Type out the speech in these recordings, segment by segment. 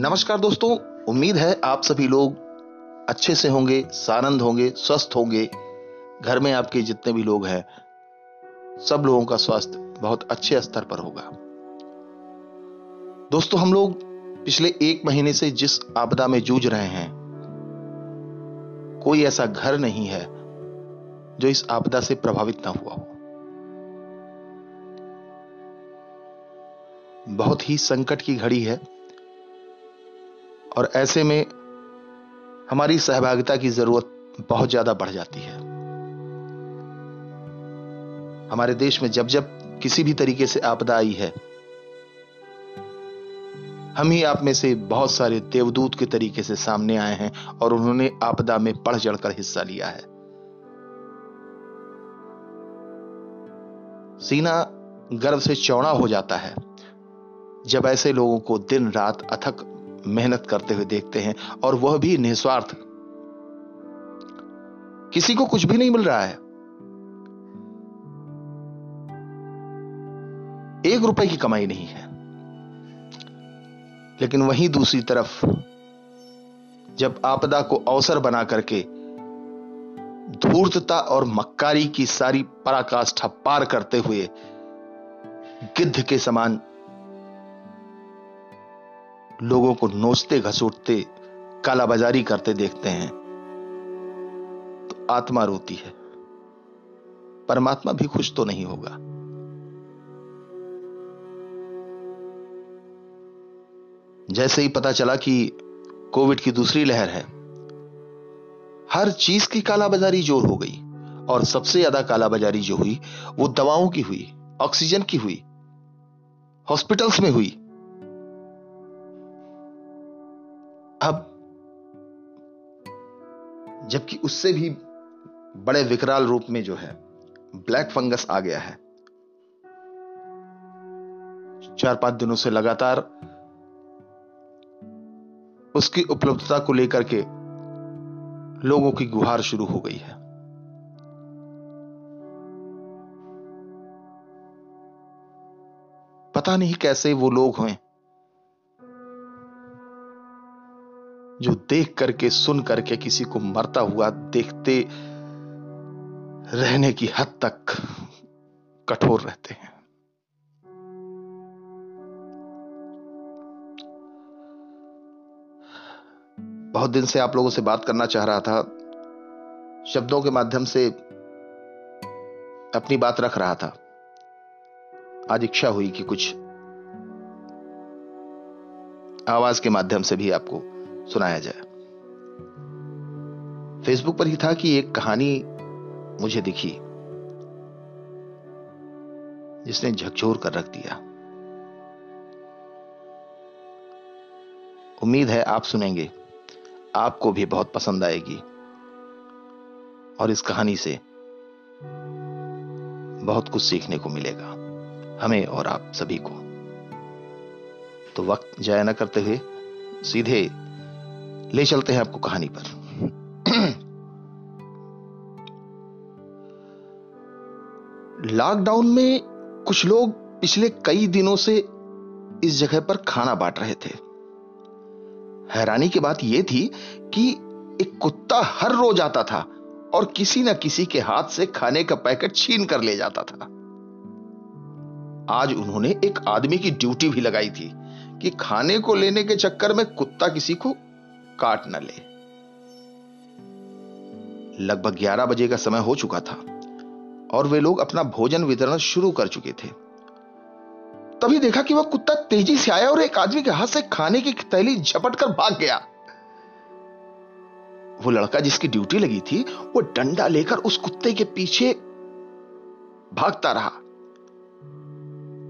नमस्कार दोस्तों, उम्मीद है आप सभी लोग अच्छे से होंगे, सानंद होंगे, स्वस्थ होंगे। घर में आपके जितने भी लोग हैं, सब लोगों का स्वास्थ्य बहुत अच्छे स्तर पर होगा। दोस्तों, हम लोग पिछले एक महीने से जिस आपदा में जूझ रहे हैं, कोई ऐसा घर नहीं है जो इस आपदा से प्रभावित ना हुआ हो। बहुत ही संकट की घड़ी है। और ऐसे में हमारी सहभागिता की ज़रूरत बहुत ज़्यादा बढ़ जाती है। हमारे देश में जब जब किसी भी तरीके से आपदा आई है, हम ही आप में से बहुत सारे देवदूत के तरीके से सामने आए हैं और उन्होंने आपदा में बढ़ चढ़कर हिस्सा लिया है। सीना गर्व से चौड़ा हो जाता है जब ऐसे लोगों को दिन रात अथक मेहनत करते हुए देखते हैं और वह भी निस्वार्थ। किसी को कुछ भी नहीं मिल रहा है। एक रुपए की कमाई नहीं है। लेकिन वहीं दूसरी तरफ़, जब आपदा को अवसर बना करके धूर्तता और मक्कारी की सारी पराकाष्ठा पार करते हुए गिद्ध के समान लोगों को नोचते घसूटते कालाबाजारी करते देखते हैं। तो आत्मा रोती है। परमात्मा भी खुश तो नहीं होगा। जैसे ही पता चला कि कोविड की दूसरी लहर है, हर चीज़ की कालाबाजारी ज़ोर हो गई और सबसे ज़्यादा कालाबाजारी जो हुई, वो दवाओं की हुई, ऑक्सीजन की हुई, हॉस्पिटल्स में हुई। अब जबकि उससे भी बड़े विकराल रूप में जो है, ब्लैक फंगस आ गया है। चार पाँच दिनों से लगातार उसकी उपलब्धता को लेकर के लोगों की गुहार शुरू हो गई है। पता नहीं कैसे वो लोग हैं जो देख करके, सुन करके किसी को मरता हुआ देखते रहने की हद तक कठोर रहते हैं। बहुत दिन से आप लोगों से बात करना चाह रहा था। शब्दों के माध्यम से अपनी बात रख रहा था। आज इच्छा हुई कि कुछ आवाज़ के माध्यम से भी आपको सुनाया जाए। फेसबुक पर ही था कि एक कहानी मुझे दिखी, जिसने झकझोर कर रख दिया। उम्मीद है आप सुनेंगे। आपको भी बहुत पसंद आएगी। और इस कहानी से बहुत कुछ सीखने को मिलेगा। हमें और आप सभी को। तो वक्त जाया न करते हुए सीधे ले चलते हैं आपको कहानी पर। लॉकडाउन में कुछ लोग पिछले कई दिनों से इस जगह पर खाना बांट रहे थे। हैरानी की बात यह थी कि एक कुत्ता हर रोज आता था और किसी ना किसी के हाथ से खाने का पैकेट छीन कर ले जाता था। आज उन्होंने एक आदमी की ड्यूटी भी लगाई थी कि खाने को लेने के चक्कर में कुत्ता किसी को काट न ले लगभग 11 बजे का समय हो चुका था और वे लोग अपना भोजन वितरण शुरू कर चुके थे। तभी देखा कि वह कुत्ता तेज़ी से आया और एक आदमी के हाथ से खाने की थैली झपट कर भाग गया। वो लड़का जिसकी ड्यूटी लगी थी, वो डंडा लेकर उस कुत्ते के पीछे भागता रहा।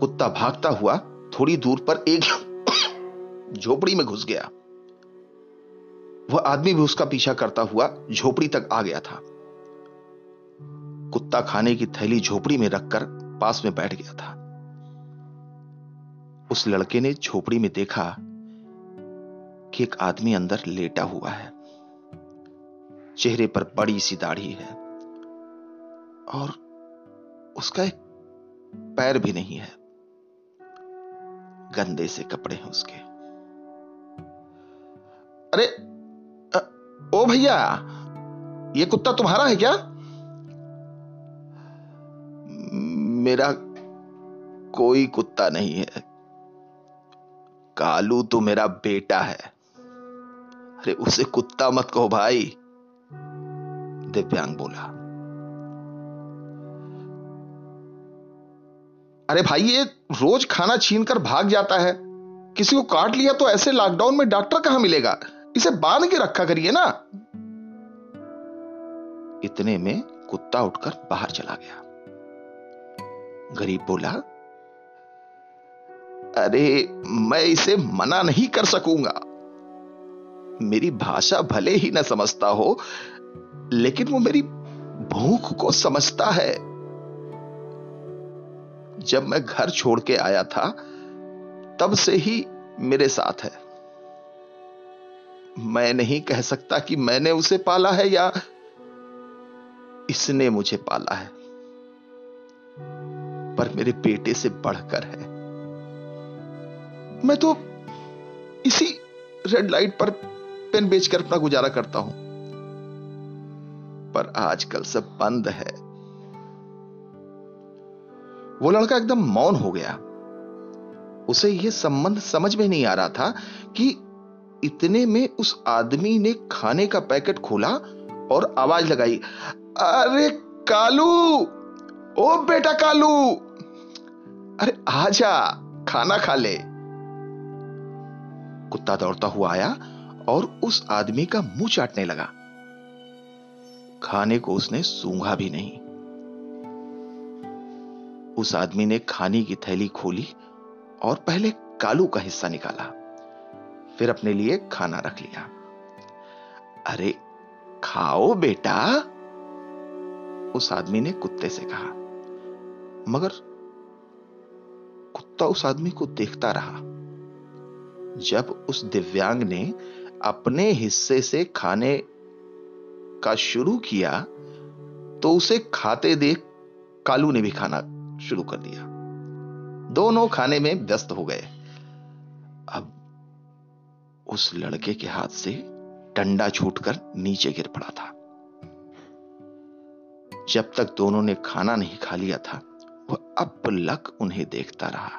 कुत्ता भागता हुआ थोड़ी दूर पर एक झोपड़ी में घुस गया। वह आदमी भी उसका पीछा करता हुआ झोपड़ी तक आ गया था। कुत्ता खाने की थैली झोपड़ी में रखकर पास में बैठ गया था। उस लड़के ने झोपड़ी में देखा कि एक आदमी अंदर लेटा हुआ है। चेहरे पर बड़ी सी दाढ़ी है और उसका एक पैर भी नहीं है। गंदे से कपड़े हैं उसके। अरे ओ भैया, ये कुत्ता तुम्हारा है क्या? मेरा कोई कुत्ता नहीं है। कालू तो मेरा बेटा है। अरे उसे कुत्ता मत कहो भाई, दिव्यांग बोला। अरे भाई, ये रोज खाना छीन कर भाग जाता है। किसी को काट लिया तो ऐसे लॉकडाउन में डॉक्टर कहाँ मिलेगा? इसे बाँध के रखा करिए ना। इतने में कुत्ता उठकर बाहर चला गया। गरीब बोला, अरे, मैं इसे मना नहीं कर सकूँगा। मेरी भाषा भले ही ना समझता हो, लेकिन वो मेरी भूख को समझता है। जब मैं घर छोड़ के आया था, तब से ही मेरे साथ है। मैं नहीं कह सकता कि मैंने उसे पाला है या इसने मुझे पाला है। पर मेरे बेटे से बढ़कर है। मैं तो इसी रेड लाइट पर पेन बेचकर अपना गुजारा करता हूँ। पर आजकल सब बंद है। वो लड़का एकदम मौन हो गया। उसे यह संबंध समझ में नहीं आ रहा था कि इतने में उस आदमी ने खाने का पैकेट खोला और आवाज़ लगाई, अरे कालू, ओ बेटा कालू, अरे आजा, खाना खा ले। कुत्ता दौड़ता हुआ आया और उस आदमी का मुँह चाटने लगा। खाने को उसने सूंघा भी नहीं। उस आदमी ने खाने की थैली खोली और पहले कालू का हिस्सा निकाला। फिर अपने लिए खाना रख लिया। अरे, खाओ बेटा। उस आदमी ने कुत्ते से कहा। मगर कुत्ता उस आदमी को देखता रहा। जब उस दिव्यांग ने अपने हिस्से से खाने का शुरू किया तो उसे खाते देख कालू ने भी खाना शुरू कर दिया। दोनों खाने में व्यस्त हो गए। अब उस लड़के के हाथ से डंडा छूटकर नीचे गिर पड़ा था। जब तक दोनों ने खाना नहीं खा लिया था, वह अब लक उन्हें देखता रहा।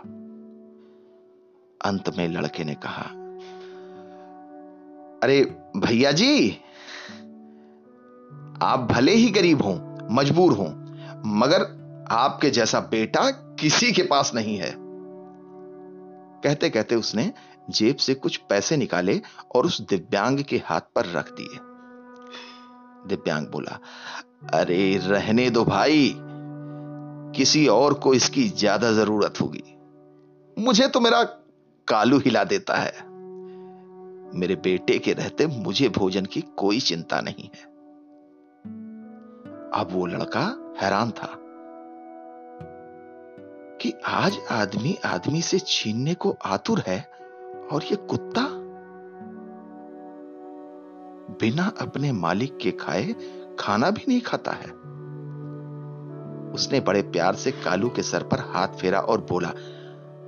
अंत में लड़के ने कहा, अरे भैया जी, आप भले ही गरीब हो, मजबूर हो, मगर आपके जैसा बेटा किसी के पास नहीं है। कहते कहते उसने जेब से कुछ पैसे निकाले और उस दिव्यांग के हाथ पर रख दिए। दिव्यांग बोला, अरे, रहने दो भाई। किसी और को इसकी ज़्यादा ज़रूरत होगी। मुझे तो मेरा कालू हिला देता है। मेरे बेटे के रहते मुझे भोजन की कोई चिंता नहीं है। अब वो लड़का हैरान था कि आज आदमी आदमी से छीनने को आतुर है और ये कुत्ता? बिना अपने मालिक के खाए खाना भी नहीं खाता है। उसने बड़े प्यार से कालू के सर पर हाथ फेरा और बोला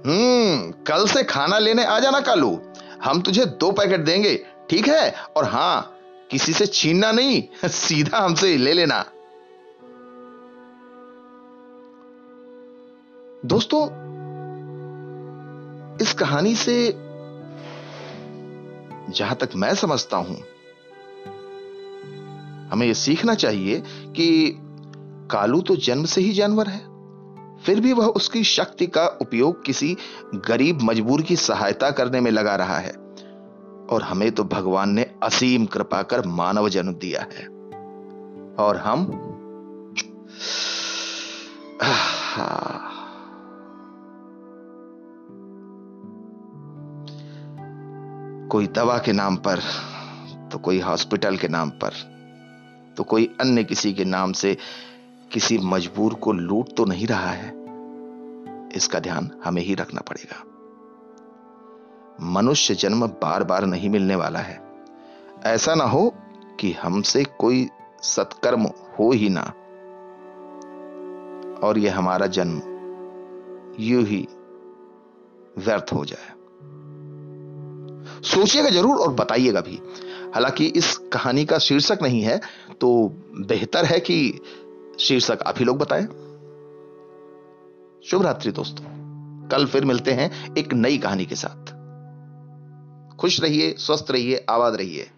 हम्म कल से खाना लेने आ जाना कालू। हम तुझे दो पैकेट देंगे, ठीक है? और हाँ, किसी से छीनना नहीं, सीधा हमसे ले लेना। दोस्तों, इस कहानी से जहाँ तक मैं समझता हूँ। हमें यह सीखना चाहिए कि कालू तो जन्म से ही जानवर है। फिर भी वह उसकी शक्ति का उपयोग किसी गरीब मजबूर की सहायता करने में लगा रहा है। और हमें तो भगवान ने असीम कृपा कर मानव जन्म दिया है। और हम कोई दवा के नाम पर तो कोई हॉस्पिटल के नाम पर तो कोई अन्य किसी के नाम से किसी मजबूर को लूट तो नहीं रहा है? इसका ध्यान हमें ही रखना पड़ेगा। मनुष्य जन्म बार बार नहीं मिलने वाला है। ऐसा ना हो कि हमसे कोई सत्कर्म हो ही ना। और यह हमारा जन्म यूँ ही व्यर्थ हो जाए। सोचिएगा ज़रूर और बताइएगा भी। हालाँकि इस कहानी का शीर्षक नहीं है तो बेहतर है कि शीर्षक आप ही लोग बताएँ। शुभ रात्रि दोस्तों। कल फिर मिलते हैं एक नई कहानी के साथ। खुश रहिए, स्वस्थ रहिए, आबाद रहिए।